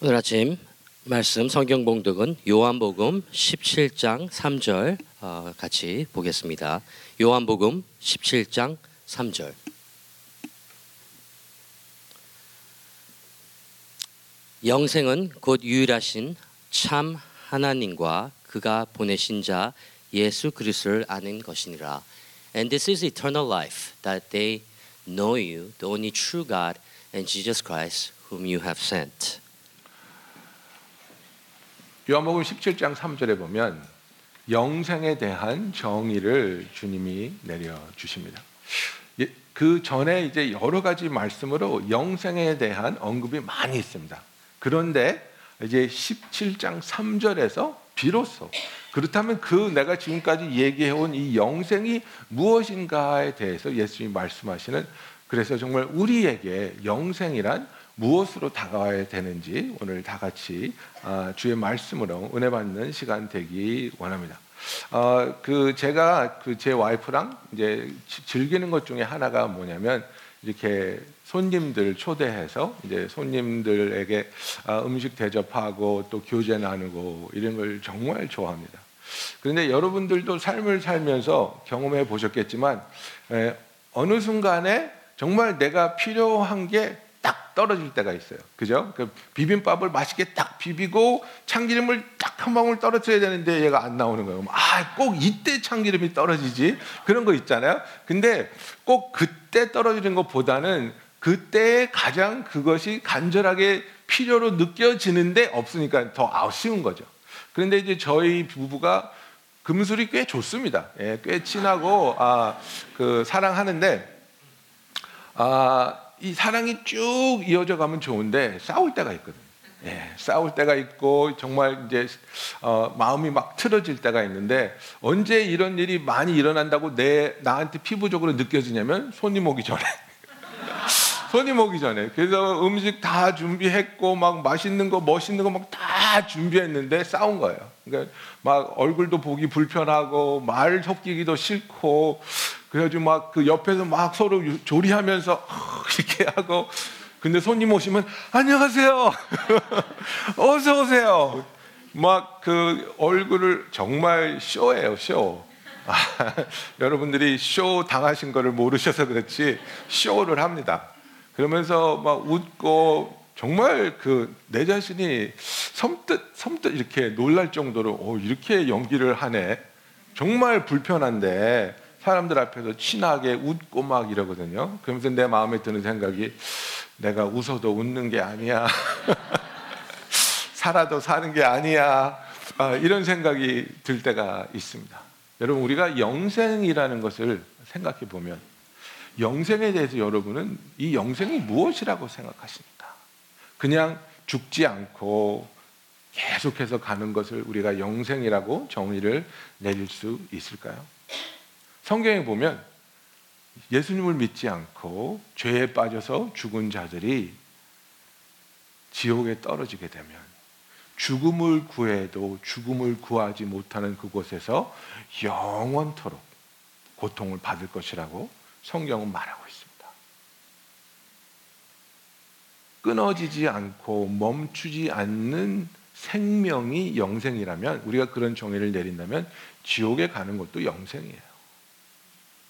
오늘 아침 말씀 성경 봉독은 요한복음 17장 3절 어, 같이 보겠습니다. 요한복음 17장 3절. 영생은 곧 유일하신 참 하나님과 그가 보내신 자 예수 그리스도를 아는 것이니라. And this is eternal life that they know you, the only true God, and Jesus Christ, whom you have sent. 요한복음 17장 3절에 보면 영생에 대한 정의를 주님이 내려 주십니다. 예, 그 전에 이제 여러 가지 말씀으로 영생에 대한 언급이 많이 있습니다. 그런데 이제 17장 3절에서 비로소 그렇다면 그 내가 지금까지 얘기해 온 이 영생이 무엇인가에 대해서 예수님이 말씀하시는 그래서 정말 우리에게 영생이란 무엇으로 다가와야 되는지 오늘 다 같이 아, 주의 말씀으로 은혜 받는 시간 되기 원합니다. 어, 그 제가 그 제 와이프랑 이제 즐기는 것 중에 하나가 뭐냐면 이렇게 손님들 초대해서 이제 손님들에게 아, 음식 대접하고 또 교제 나누고 이런 걸 정말 좋아합니다. 그런데 여러분들도 삶을 살면서 경험해 보셨겠지만 에, 어느 순간에 정말 내가 필요한 게 딱 떨어질 때가 있어요. 그죠? 그 비빔밥을 맛있게 딱 비비고 참기름을 딱 한 방울 떨어뜨려야 되는데 얘가 안 나오는 거예요. 아, 꼭 이때 참기름이 떨어지지. 그런 거 있잖아요. 근데 꼭 그때 떨어지는 것보다는 그때 가장 그것이 간절하게 필요로 느껴지는데 없으니까 더 아쉬운 거죠. 그런데 이제 저희 부부가 금술이 꽤 좋습니다. 예, 꽤 친하고 아, 그 사랑하는데 아, 이 사랑이 쭉 이어져 가면 좋은데 싸울 때가 있거든요. 예, 싸울 때가 있고 정말 이제 어, 마음이 막 틀어질 때가 있는데 언제 이런 일이 많이 일어난다고 내 나한테 피부적으로 느껴지냐면 손님 오기 전에 손님 오기 전에 그래서 음식 다 준비했고 막 맛있는 거 멋있는 거 막 다 준비했는데 싸운 거예요. 그러니까 막 얼굴도 보기 불편하고 말 섞이기도 싫고 그래가지고 막 그 옆에서 막 서로 조리하면서 이렇게 하고 근데 손님 오시면 안녕하세요. 어서 오세요. 막 그 얼굴을 정말 쇼예요 쇼. 아, 여러분들이 쇼 당하신 거를 모르셔서 그렇지 쇼를 합니다. 그러면서 막 웃고 정말 그 내 자신이 섬뜩 섬뜩 이렇게 놀랄 정도로 오, 이렇게 연기를 하네. 정말 불편한데 사람들 앞에서 친하게 웃고 막 이러거든요. 그러면서 내 마음에 드는 생각이 내가 웃어도 웃는 게 아니야. 살아도 사는 게 아니야. 아, 이런 생각이 들 때가 있습니다. 여러분 우리가 영생이라는 것을 생각해 보면 영생에 대해서 여러분은 이 영생이 무엇이라고 생각하십니까? 그냥 죽지 않고 계속해서 가는 것을 우리가 영생이라고 정의를 내릴 수 있을까요? 성경에 보면 예수님을 믿지 않고 죄에 빠져서 죽은 자들이 지옥에 떨어지게 되면 죽음을 구해도 죽음을 구하지 못하는 그곳에서 영원토록 고통을 받을 것이라고 성경은 말하고 있습니다. 끊어지지 않고 멈추지 않는 생명이 영생이라면 우리가 그런 정의를 내린다면 지옥에 가는 것도 영생이에요.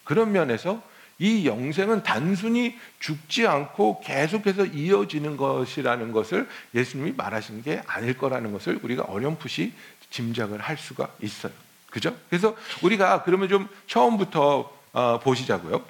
그런 면에서 이 영생은 단순히 죽지 않고 계속해서 이어지는 것이라는 것을 예수님이 말하신 게 아닐 거라는 것을 우리가 어렴풋이 짐작을 할 수가 있어요. 그죠? 그래서 우리가 그러면 좀 처음부터 어, 보시자고요.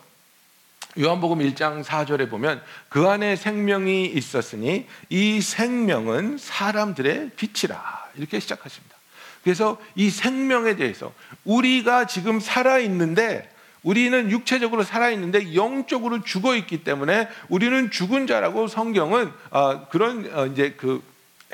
요한복음 1장 4절에 보면 그 안에 생명이 있었으니 이 생명은 사람들의 빛이라 이렇게 시작하십니다. 그래서 이 생명에 대해서 우리가 지금 살아 있는데 우리는 육체적으로 살아있는데 영적으로 죽어 있기 때문에 우리는 죽은 자라고 성경은 어, 그런 어, 이제 그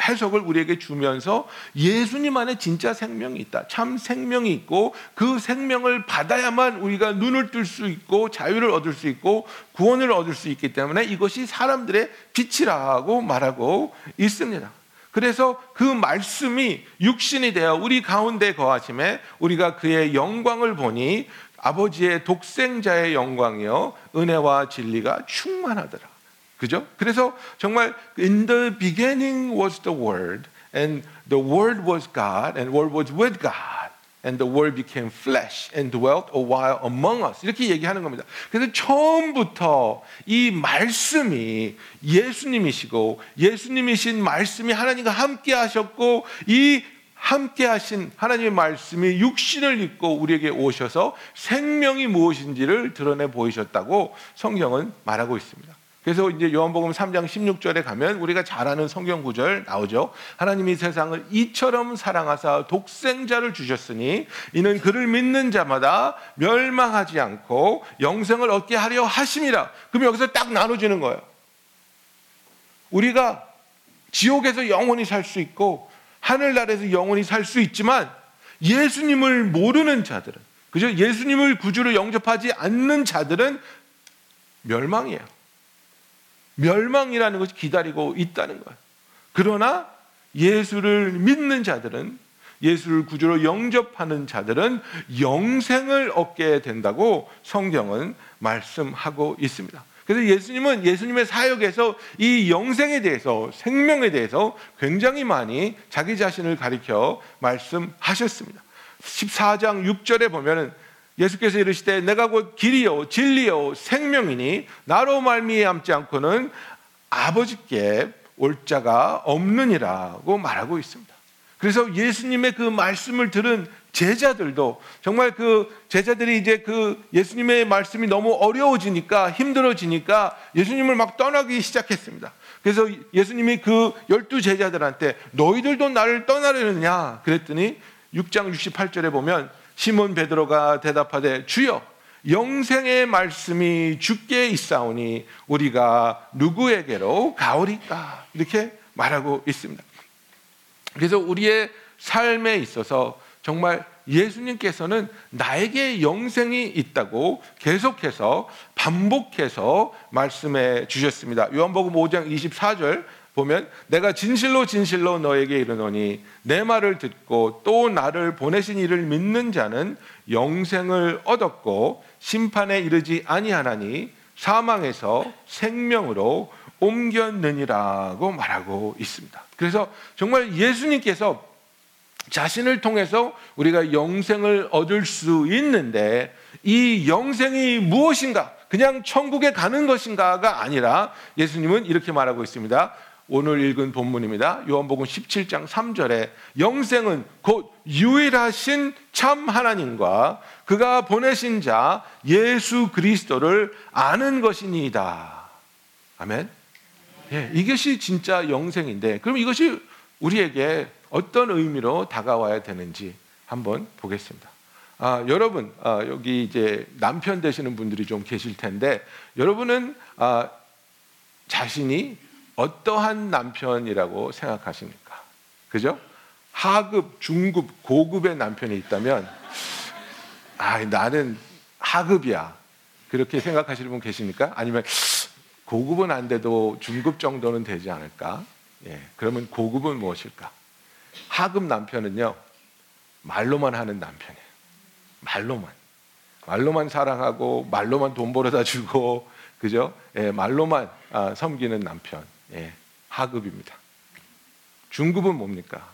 해석을 우리에게 주면서 예수님 안에 진짜 생명이 있다. 참 생명이 있고 그 생명을 받아야만 우리가 눈을 뜰 수 있고 자유를 얻을 수 있고 구원을 얻을 수 있기 때문에 이것이 사람들의 빛이라고 말하고 있습니다. 그래서 그 말씀이 육신이 되어 우리 가운데 거하심에 우리가 그의 영광을 보니 아버지의 독생자의 영광이요 은혜와 진리가 충만하더라. 그죠? 그래서 정말 in the beginning was the word and the word was God and word was with God and the word became flesh and dwelt a while among us. 이렇게 얘기하는 겁니다. 그래서 처음부터 이 말씀이 예수님이시고 예수님이신 말씀이 하나님과 함께 하셨고 이 함께 하신 하나님의 말씀이 육신을 입고 우리에게 오셔서 생명이 무엇인지를 드러내 보이셨다고 성경은 말하고 있습니다. 그래서 이제 요한복음 3장 16절에 가면 우리가 잘 아는 성경 구절 나오죠. 하나님이 세상을 이처럼 사랑하사 독생자를 주셨으니 이는 그를 믿는 자마다 멸망하지 않고 영생을 얻게 하려 하심이라. 그럼 여기서 딱 나눠지는 거예요. 우리가 지옥에서 영원히 살 수 있고 하늘나라에서 영원히 살 수 있지만 예수님을 모르는 자들은 그죠? 예수님을 구주로 영접하지 않는 자들은 멸망이에요. 멸망이라는 것이 기다리고 있다는 거예요. 그러나 예수를 믿는 자들은 예수를 구주로 영접하는 자들은 영생을 얻게 된다고 성경은 말씀하고 있습니다. 그래서 예수님은 예수님의 사역에서 이 영생에 대해서 생명에 대해서 굉장히 많이 자기 자신을 가리켜 말씀하셨습니다. 14장 6절에 보면은 예수께서 이르시되 내가 곧 길이요 진리요 생명이니 나로 말미암지 않고는 아버지께 올 자가 없느니라고 말하고 있습니다. 그래서 예수님의 그 말씀을 들은 제자들도 정말 그 제자들이 이제 그 예수님의 말씀이 너무 어려워지니까 힘들어지니까 예수님을 막 떠나기 시작했습니다. 그래서 예수님이 그 열두 제자들한테 너희들도 나를 떠나려느냐 그랬더니 6장 68절에 보면 시몬 베드로가 대답하되 주여 영생의 말씀이 주께 있사오니 우리가 누구에게로 가오리까 이렇게 말하고 있습니다. 그래서 우리의 삶에 있어서 정말 예수님께서는 나에게 영생이 있다고 계속해서 반복해서 말씀해 주셨습니다. 요한복음 5장 24절 보면 내가 진실로 진실로 너에게 이르노니 내 말을 듣고 또 나를 보내신 이를 믿는 자는 영생을 얻었고 심판에 이르지 아니하나니 사망에서 생명으로 옮겼느니라고 말하고 있습니다. 그래서 정말 예수님께서 자신을 통해서 우리가 영생을 얻을 수 있는데 이 영생이 무엇인가? 그냥 천국에 가는 것인가가 아니라 예수님은 이렇게 말하고 있습니다. 오늘 읽은 본문입니다. 요한복음 17장 3절에 영생은 곧 유일하신 참 하나님과 그가 보내신 자 예수 그리스도를 아는 것이니이다. 아멘. 예, 이것이 진짜 영생인데 그럼 이것이 우리에게 어떤 의미로 다가와야 되는지 한번 보겠습니다. 아, 여러분 아, 여기 이제 남편 되시는 분들이 좀 계실 텐데 여러분은 아, 자신이 어떠한 남편이라고 생각하십니까? 그죠? 하급, 중급, 고급의 남편이 있다면 아, 나는 하급이야. 그렇게 생각하시는 분 계십니까? 아니면 고급은 안 돼도 중급 정도는 되지 않을까? 예, 그러면 고급은 무엇일까? 하급 남편은요, 말로만 하는 남편이에요. 말로만. 말로만 사랑하고, 말로만 돈 벌어다 주고, 그죠? 예, 말로만 아, 섬기는 남편. 예, 하급입니다. 중급은 뭡니까?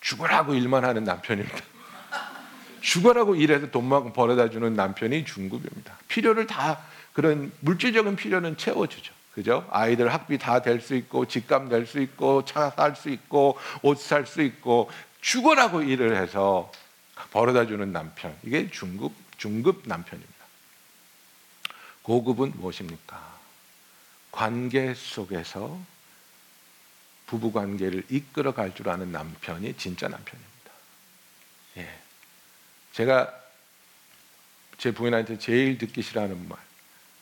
죽으라고 일만 하는 남편입니다. 죽으라고 일해서 돈만 벌어다 주는 남편이 중급입니다. 필요를 다 그런 물질적인 필요는 채워주죠. 그죠? 아이들 학비 다 될 수 있고 집값 낼 수 있고 차 살 수 있고 옷 살 수 있고 죽어라고 일을 해서 벌어다 주는 남편 이게 중급 중급 남편입니다. 고급은 무엇입니까? 관계 속에서 부부 관계를 이끌어 갈 줄 아는 남편이 진짜 남편입니다. 예. 제가 제 부인한테 제일 듣기 싫어하는 말,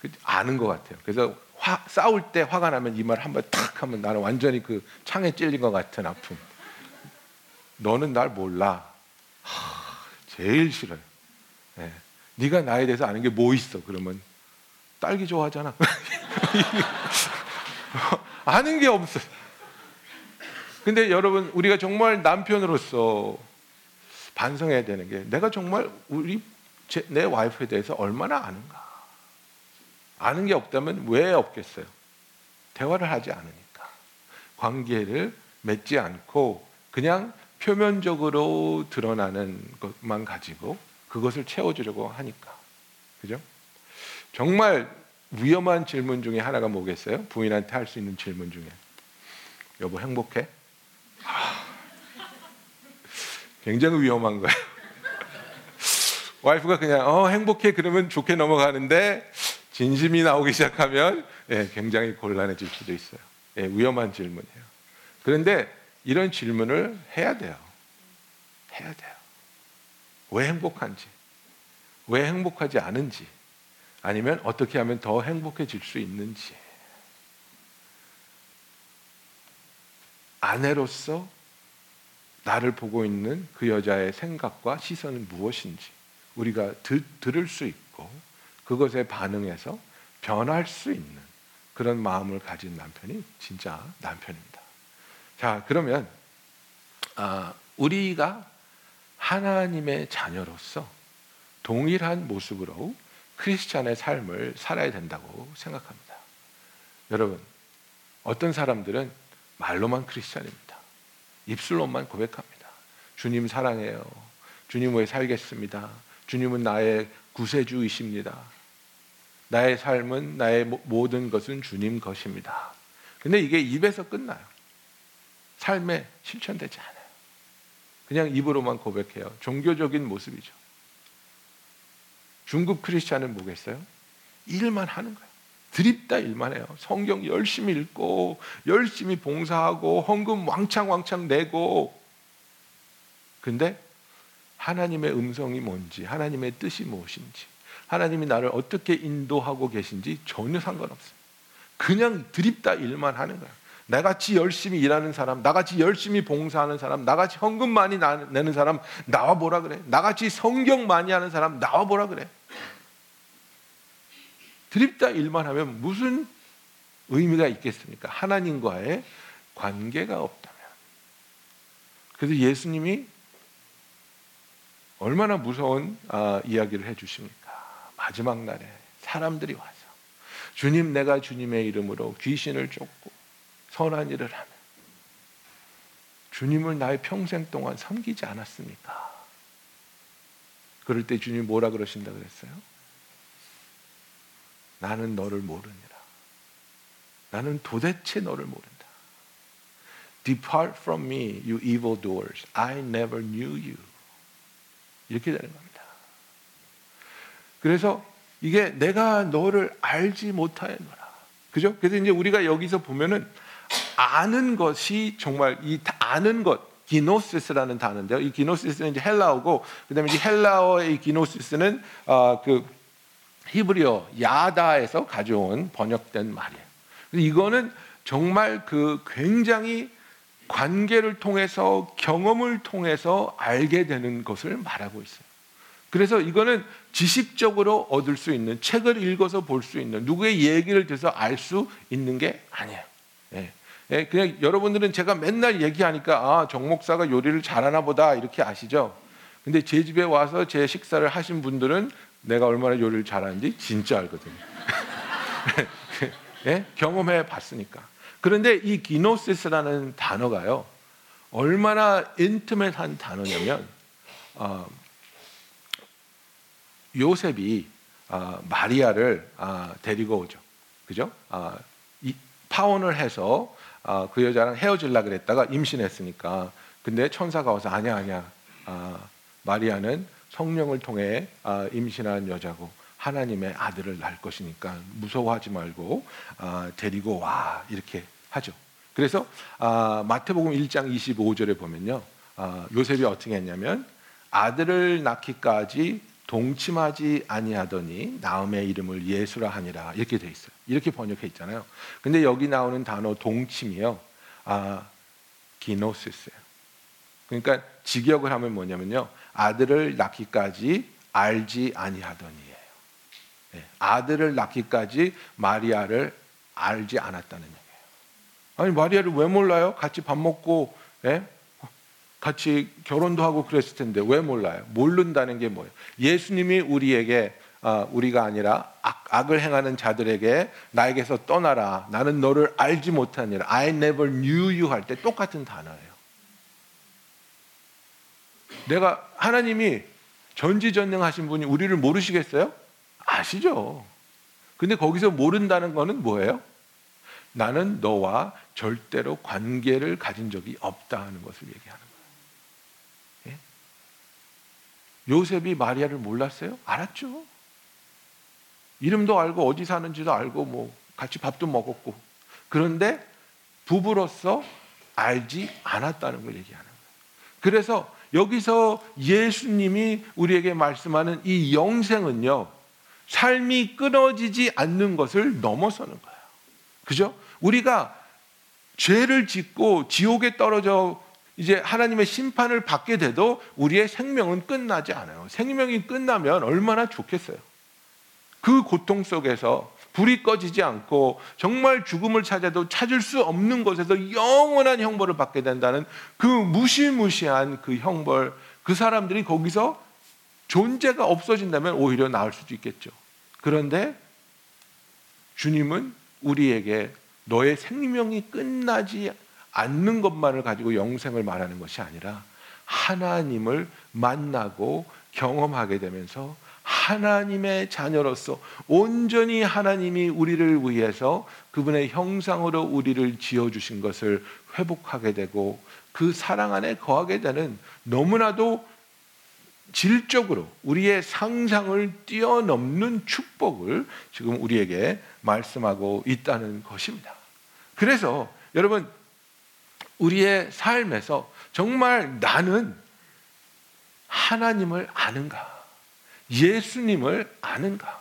그 아는 것 같아요. 그래서 화, 싸울 때 화가 나면 이 말 한 번 탁 하면 나는 완전히 그 창에 찔린 것 같은 아픔. 너는 날 몰라. 하, 제일 싫어요. 예. 네가 나에 대해서 아는 게 뭐 있어? 그러면 딸기 좋아하잖아. 아는 게 없어요. 근데 여러분, 우리가 정말 남편으로서 반성해야 되는 게 내가 정말 우리 제, 내 와이프에 대해서 얼마나 아는가. 아는 게 없다면 왜 없겠어요? 대화를 하지 않으니까 관계를 맺지 않고 그냥 표면적으로 드러나는 것만 가지고 그것을 채워주려고 하니까 그죠? 정말 위험한 질문 중에 하나가 뭐겠어요? 부인한테 할 수 있는 질문 중에 여보 행복해? 아, 굉장히 위험한 거예요. 와이프가 그냥 어 행복해 그러면 좋게 넘어가는데 진심이 나오기 시작하면 예, 굉장히 곤란해질 수도 있어요. 예, 위험한 질문이에요. 그런데 이런 질문을 해야 돼요. 해야 돼요. 왜 행복한지, 왜 행복하지 않은지, 아니면 어떻게 하면 더 행복해질 수 있는지. 아내로서 나를 보고 있는 그 여자의 생각과 시선은 무엇인지 우리가 드, 들을 수 있고 그것에 반응해서 변할 수 있는 그런 마음을 가진 남편이 진짜 남편입니다. 자, 그러면 아, 우리가 하나님의 자녀로서 동일한 모습으로 크리스찬의 삶을 살아야 된다고 생각합니다. 여러분, 어떤 사람들은 말로만 크리스찬입니다. 입술로만 고백합니다. 주님 사랑해요. 주님 왜 살겠습니다. 주님은 나의 구세주이십니다. 나의 삶은 나의 모든 것은 주님 것입니다. 근데 이게 입에서 끝나요. 삶에 실천되지 않아요. 그냥 입으로만 고백해요. 종교적인 모습이죠. 중국 크리스찬은 뭐겠어요? 일만 하는 거예요. 드립다 일만 해요. 성경 열심히 읽고 열심히 봉사하고 헌금 왕창왕창 내고 근데 하나님의 음성이 뭔지 하나님의 뜻이 무엇인지 하나님이 나를 어떻게 인도하고 계신지 전혀 상관없어요. 그냥 드립다 일만 하는 거예요. 나같이 열심히 일하는 사람, 나같이 열심히 봉사하는 사람, 나같이 헌금 많이 내는 사람 나와 보라 그래. 나같이 성경 많이 하는 사람 나와 보라 그래. 드립다 일만 하면 무슨 의미가 있겠습니까? 하나님과의 관계가 없다면. 그래서 예수님이 얼마나 무서운 아, 이야기를 해 주십니까? 마지막 날에 사람들이 와서 주님 내가 주님의 이름으로 귀신을 쫓고 선한 일을 하면 주님을 나의 평생 동안 섬기지 않았습니까? 그럴 때 주님 뭐라 그러신다 그랬어요? 나는 너를 모르니라. 나는 도대체 너를 모른다. Depart from me, you evildoers. I never knew you. 이렇게 되는 겁니다. 그래서 이게 내가 너를 알지 못하였노라. 그죠? 그래서 이제 우리가 여기서 보면은 아는 것이 정말 이 아는 것, 기노시스라는 단어인데요. 이 기노시스는 이제 헬라어고, 그다음에 이제 헬라어의 이 기노시스는 어, 그 히브리어 야다에서 가져온 번역된 말이에요. 이거는 정말 그 굉장히 관계를 통해서 경험을 통해서 알게 되는 것을 말하고 있어요. 그래서 이거는 지식적으로 얻을 수 있는 책을 읽어서 볼 수 있는 누구의 얘기를 들어서 알 수 있는 게 아니에요. 예. 예, 그냥 여러분들은 제가 맨날 얘기하니까 아, 정 목사가 요리를 잘하나 보다 이렇게 아시죠? 근데 제 집에 와서 제 식사를 하신 분들은 내가 얼마나 요리를 잘하는지 진짜 알거든요. 예? 경험해 봤으니까. 그런데 이 기노시스라는 단어가요, 얼마나 인트맷한 단어냐면, 어, 요셉이 어, 마리아를 어, 데리고 오죠. 그죠? 어, 이, 파혼을 해서 어, 그 여자랑 헤어질라 그랬다가 임신했으니까. 근데 천사가 와서 아니야, 아니야. 어, 마리아는 성령을 통해 아, 임신한 여자고 하나님의 아들을 낳을 것이니까 무서워하지 말고 아, 데리고 와 이렇게 하죠. 그래서 아, 마태복음 1장 25절에 보면요. 요셉이 어떻게 했냐면 아들을 낳기까지 동침하지 아니하더니 나음의 이름을 예수라 하니라 이렇게 돼 있어요. 이렇게 번역해 있잖아요. 근데 여기 나오는 단어 동침이요. 아, 기노시스예요. 그러니까 직역을 하면 뭐냐면요. 아들을 낳기까지 알지 아니하더니예요. 네. 아들을 낳기까지 마리아를 알지 않았다는 얘기예요. 아니 마리아를 왜 몰라요? 같이 밥 먹고 예? 같이 결혼도 하고 그랬을 텐데 왜 몰라요? 모른다는 게 뭐예요? 예수님이 우리에게 아, 우리가 아니라 악, 악을 행하는 자들에게 나에게서 떠나라. 나는 너를 알지 못하니라. I never knew you 할 때 똑같은 단어예요. 내가 하나님이 전지전능하신 분이 우리를 모르시겠어요? 아시죠. 근데 거기서 모른다는 거는 뭐예요? 나는 너와 절대로 관계를 가진 적이 없다 하는 것을 얘기하는 거예요. 예? 요셉이 마리아를 몰랐어요? 알았죠. 이름도 알고 어디 사는지도 알고 뭐 같이 밥도 먹었고 그런데 부부로서 알지 않았다는 걸 얘기하는 거예요. 그래서 여기서 예수님이 우리에게 말씀하는 이 영생은요, 삶이 끊어지지 않는 것을 넘어서는 거예요. 그죠? 우리가 죄를 짓고 지옥에 떨어져 이제 하나님의 심판을 받게 돼도 우리의 생명은 끝나지 않아요. 생명이 끝나면 얼마나 좋겠어요. 그 고통 속에서 불이 꺼지지 않고 정말 죽음을 찾아도 찾을 수 없는 곳에서 영원한 형벌을 받게 된다는 그 무시무시한 그 형벌, 그 사람들이 거기서 존재가 없어진다면 오히려 나을 수도 있겠죠. 그런데 주님은 우리에게 너의 생명이 끝나지 않는 것만을 가지고 영생을 말하는 것이 아니라 하나님을 만나고 경험하게 되면서 하나님의 자녀로서 온전히 하나님이 우리를 위해서 그분의 형상으로 우리를 지어주신 것을 회복하게 되고 그 사랑 안에 거하게 되는 너무나도 질적으로 우리의 상상을 뛰어넘는 축복을 지금 우리에게 말씀하고 있다는 것입니다. 그래서 여러분, 우리의 삶에서 정말 나는 하나님을 아는가? 예수님을 아는가?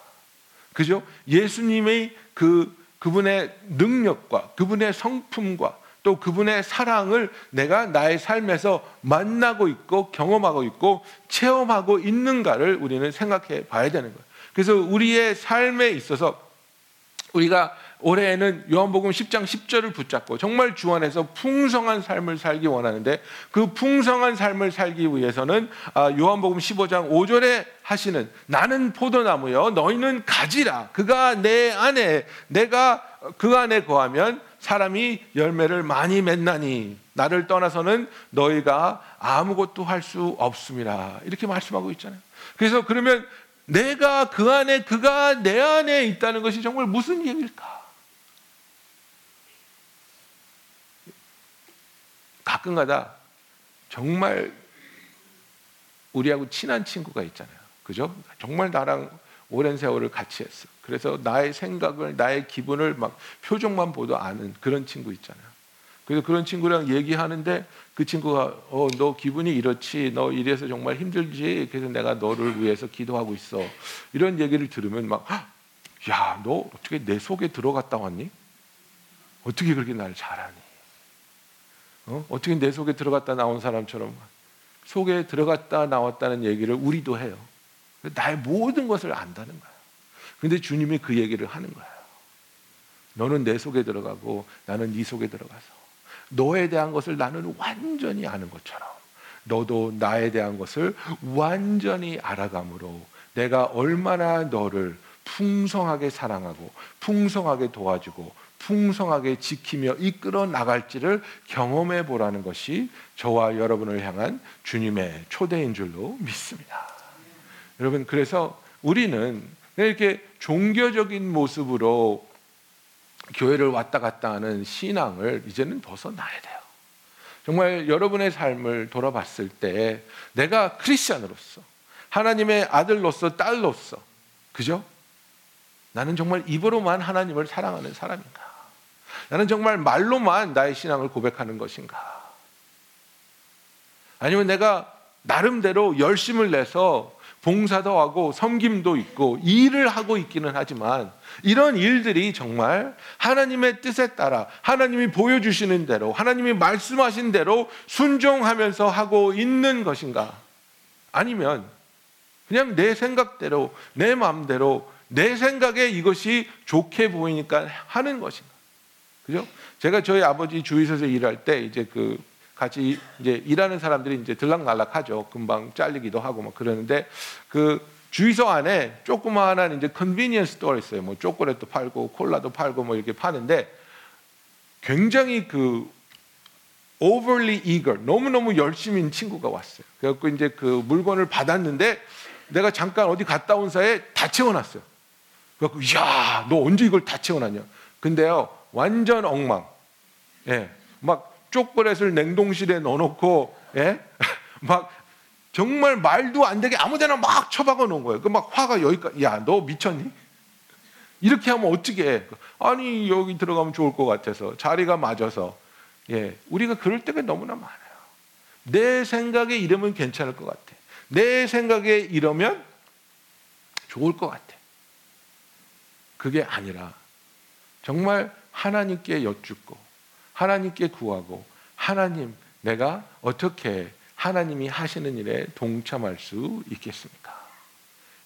그죠? 예수님의 그 그분의 능력과 그분의 성품과 또 그분의 사랑을 내가 나의 삶에서 만나고 있고 경험하고 있고 체험하고 있는가를 우리는 생각해 봐야 되는 거예요. 그래서 우리의 삶에 있어서 우리가 올해에는 요한복음 10장 10절을 붙잡고 정말 주 안에서 풍성한 삶을 살기 원하는데 그 풍성한 삶을 살기 위해서는 아, 요한복음 15장 5절에 하시는 나는 포도나무여 너희는 가지라 그가 내 안에 내가 그 안에 거하면 사람이 열매를 많이 맺나니 나를 떠나서는 너희가 아무것도 할 수 없습니다. 이렇게 말씀하고 있잖아요. 그래서 그러면 내가 그 안에 그가 내 안에 있다는 것이 정말 무슨 얘기일까? 가끔가다 정말 우리하고 친한 친구가 있잖아요. 그죠? 정말 나랑 오랜 세월을 같이 했어. 그래서 나의 생각을, 나의 기분을 막 표정만 보도 아는 그런 친구 있잖아요. 그래서 그런 친구랑 얘기하는데 그 친구가 어, 너 기분이 이렇지, 너 이래서 정말 힘들지. 그래서 내가 너를 위해서 기도하고 있어. 이런 얘기를 들으면 막, 야, 너 어떻게 내 속에 들어갔다 왔니? 어떻게 그렇게 나를 잘하니? 어? 어떻게 내 속에 들어갔다 나온 사람처럼 속에 들어갔다 나왔다는 얘기를 우리도 해요. 나의 모든 것을 안다는 거야. 근데 주님이 그 얘기를 하는 거예요. 너는 내 속에 들어가고 나는 네 속에 들어가서 너에 대한 것을 나는 완전히 아는 것처럼 너도 나에 대한 것을 완전히 알아감으로 내가 얼마나 너를 풍성하게 사랑하고 풍성하게 도와주고 풍성하게 지키며 이끌어 나갈지를 경험해 보라는 것이 저와 여러분을 향한 주님의 초대인 줄로 믿습니다. 여러분 그래서 우리는 이렇게 종교적인 모습으로 교회를 왔다 갔다 하는 신앙을 이제는 벗어나야 돼요. 정말 여러분의 삶을 돌아봤을 때 내가 크리스천으로서 하나님의 아들로서 딸로서 그죠? 나는 정말 입으로만 하나님을 사랑하는 사람인가? 나는 정말 말로만 나의 신앙을 고백하는 것인가? 아니면 내가 나름대로 열심을 내서 봉사도 하고 섬김도 있고 일을 하고 있기는 하지만 이런 일들이 정말 하나님의 뜻에 따라 하나님이 보여주시는 대로 하나님이 말씀하신 대로 순종하면서 하고 있는 것인가? 아니면 그냥 내 생각대로 내 마음대로 내 생각에 이것이 좋게 보이니까 하는 것인가? 그죠? 제가 저희 아버지 주유소에서 일할 때 이제 그 같이 이제 일하는 사람들이 이제 들락날락하죠. 금방 잘리기도 하고 막 그러는데 그 주유소 안에 조그마한 이제 convenience store 있어요. 뭐 초콜릿도 팔고 콜라도 팔고 뭐 이렇게 파는데 굉장히 그 overly eager 너무너무 열심인 친구가 왔어요. 그래갖고 이제 그 물건을 받았는데 내가 잠깐 어디 갔다 온 사이에 다 채워놨어요. 그래갖고 야, 너 언제 이걸 다 채워놨냐? 근데요, 완전 엉망. 예, 막 초콜릿을 냉동실에 넣어놓고, 예, 막 정말 말도 안 되게 아무데나 막 처박아 놓은 거예요. 그 막 화가 여기까지. 야, 너 미쳤니? 이렇게 하면 어떻게 해? 아니 여기 들어가면 좋을 것 같아서 자리가 맞아서 예, 우리가 그럴 때가 너무나 많아요. 내 생각에 이러면 괜찮을 것 같아. 내 생각에 이러면 좋을 것 같아. 그게 아니라 정말 하나님께 여쭙고 하나님께 구하고 하나님 내가 어떻게 하나님이 하시는 일에 동참할 수 있겠습니까?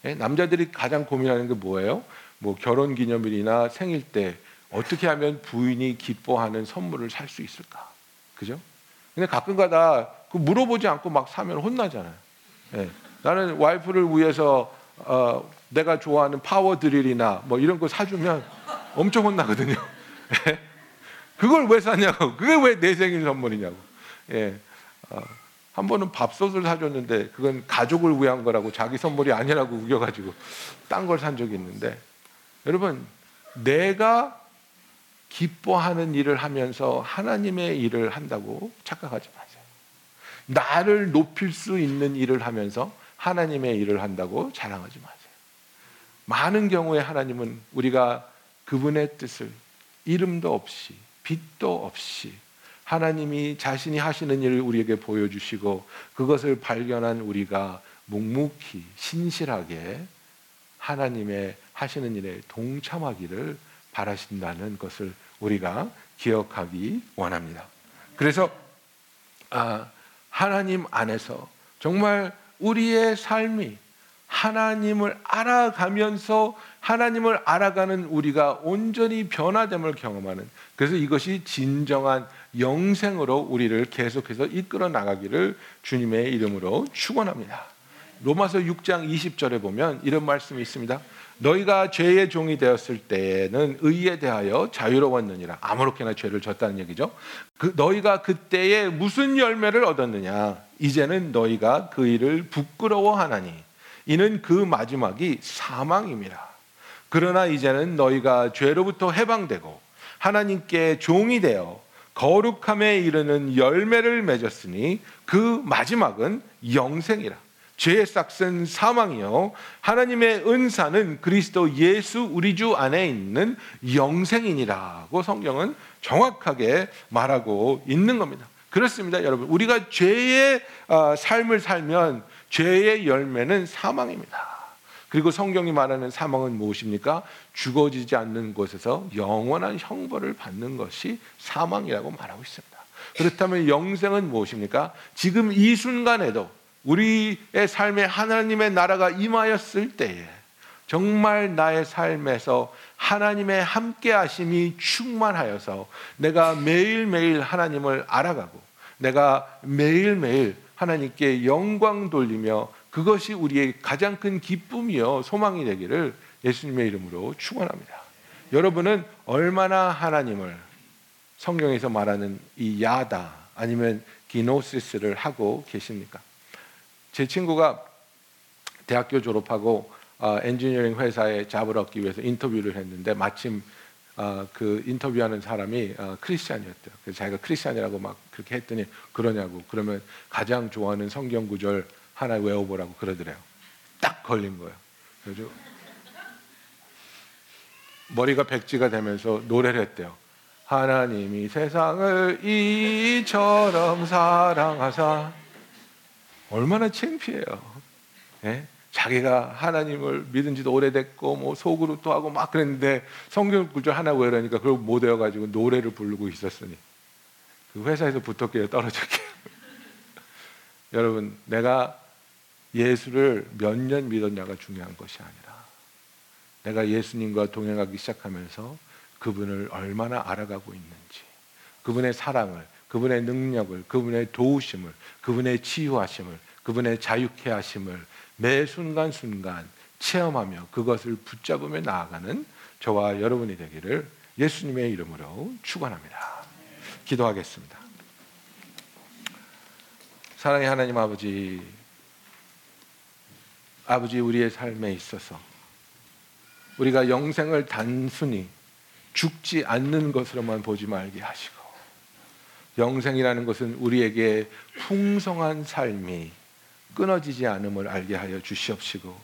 예, 남자들이 가장 고민하는 게 뭐예요? 뭐 결혼 기념일이나 생일 때 어떻게 하면 부인이 기뻐하는 선물을 살 수 있을까? 그죠? 근데 가끔가다 그 물어보지 않고 막 사면 혼나잖아요. 예. 나는 와이프를 위해서 어, 내가 좋아하는 파워 드릴이나 뭐 이런 거 사주면 엄청 혼나거든요. 예. 그걸 왜 사냐고. 그게 왜 내 생일 선물이냐고. 예. 어, 한 번은 밥솥을 사줬는데 그건 가족을 위한 거라고 자기 선물이 아니라고 우겨가지고 딴 걸 산 적이 있는데 여러분 내가 기뻐하는 일을 하면서 하나님의 일을 한다고 착각하지 마세요. 나를 높일 수 있는 일을 하면서 하나님의 일을 한다고 자랑하지 마세요. 많은 경우에 하나님은 우리가 그분의 뜻을 이름도 없이 빛도 없이 하나님이 자신이 하시는 일을 우리에게 보여주시고 그것을 발견한 우리가 묵묵히 신실하게 하나님의 하시는 일에 동참하기를 바라신다는 것을 우리가 기억하기 원합니다. 그래서 아, 하나님 안에서 정말 우리의 삶이 하나님을 알아가면서 하나님을 알아가는 우리가 온전히 변화됨을 경험하는 그래서 이것이 진정한 영생으로 우리를 계속해서 이끌어 나가기를 주님의 이름으로 축원합니다. 로마서 6장 20절에 보면 이런 말씀이 있습니다. 너희가 죄의 종이 되었을 때에는 의에 대하여 자유로웠느니라. 아무렇게나 죄를 졌다는 얘기죠. 그 너희가 그때에 무슨 열매를 얻었느냐? 이제는 너희가 그 일을 부끄러워하나니 이는 그 마지막이 사망입니다. 그러나 이제는 너희가 죄로부터 해방되고 하나님께 종이 되어 거룩함에 이르는 열매를 맺었으니 그 마지막은 영생이라. 죄의 싹은 사망이요 하나님의 은사는 그리스도 예수 우리 주 안에 있는 영생이니라고 성경은 정확하게 말하고 있는 겁니다. 그렇습니다, 여러분. 우리가 죄의 어, 삶을 살면 죄의 열매는 사망입니다. 그리고 성경이 말하는 사망은 무엇입니까? 죽어지지 않는 곳에서 영원한 형벌을 받는 것이 사망이라고 말하고 있습니다. 그렇다면 영생은 무엇입니까? 지금 이 순간에도 우리의 삶에 하나님의 나라가 임하였을 때에 정말 나의 삶에서 하나님의 함께 하심이 충만하여서 내가 매일매일 하나님을 알아가고 내가 매일매일 하나님께 영광 돌리며 그것이 우리의 가장 큰 기쁨이요 소망이 되기를 예수님의 이름으로 축원합니다. 여러분은 얼마나 하나님을 성경에서 말하는 이 야다 아니면 기노시스를 하고 계십니까? 제 친구가 대학교 졸업하고 어, 엔지니어링 회사에 잡을 얻기 위해서 인터뷰를 했는데 마침 어, 그 인터뷰하는 사람이 어, 크리스찬이었대요. 그래서 자기가 크리스찬이라고 막 그렇게 했더니 그러냐고 그러면 가장 좋아하는 성경 구절 하나 외워보라고 그러더래요. 딱 걸린 거예요. 그래서 머리가 백지가 되면서 노래를 했대요. 하나님이 세상을 이처럼 사랑하사 얼마나 창피해요. 예? 자기가 하나님을 믿은 지도 오래됐고 뭐 속으로 또 하고 막 그랬는데 성경 구절 하나 외우라니까 그걸 못 외워가지고 노래를 부르고 있었으니 그 회사에서 붙었기에 떨어졌게요. 여러분 내가 예수를 몇 년 믿었냐가 중요한 것이 아니라 내가 예수님과 동행하기 시작하면서 그분을 얼마나 알아가고 있는지 그분의 사랑을 그분의 능력을 그분의 도우심을 그분의 치유하심을 그분의 자유케 하심을 매 순간순간 체험하며 그것을 붙잡으며 나아가는 저와 여러분이 되기를 예수님의 이름으로 축원합니다. 기도하겠습니다. 사랑의 하나님 아버지 아버지 우리의 삶에 있어서 우리가 영생을 단순히 죽지 않는 것으로만 보지 말게 하시고 영생이라는 것은 우리에게 풍성한 삶이 끊어지지 않음을 알게 하여 주시옵시고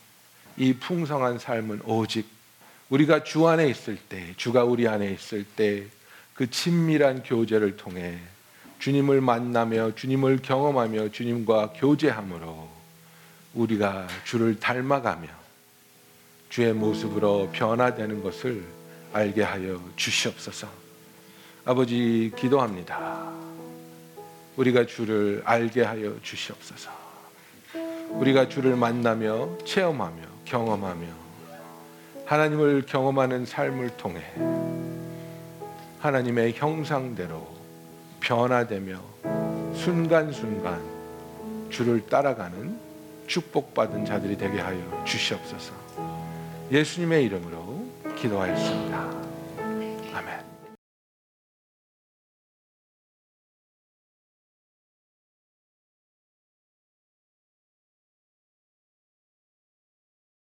이 풍성한 삶은 오직 우리가 주 안에 있을 때 주가 우리 안에 있을 때 그 친밀한 교제를 통해 주님을 만나며 주님을 경험하며 주님과 교제함으로 우리가 주를 닮아가며 주의 모습으로 변화되는 것을 알게 하여 주시옵소서. 아버지 기도합니다. 우리가 주를 알게 하여 주시옵소서. 우리가 주를 만나며 체험하며 경험하며 하나님을 경험하는 삶을 통해 하나님의 형상대로 변화되며 순간순간 주를 따라가는 축복받은 자들이 되게 하여 주시옵소서. 예수님의 이름으로 기도하였습니다. 아멘.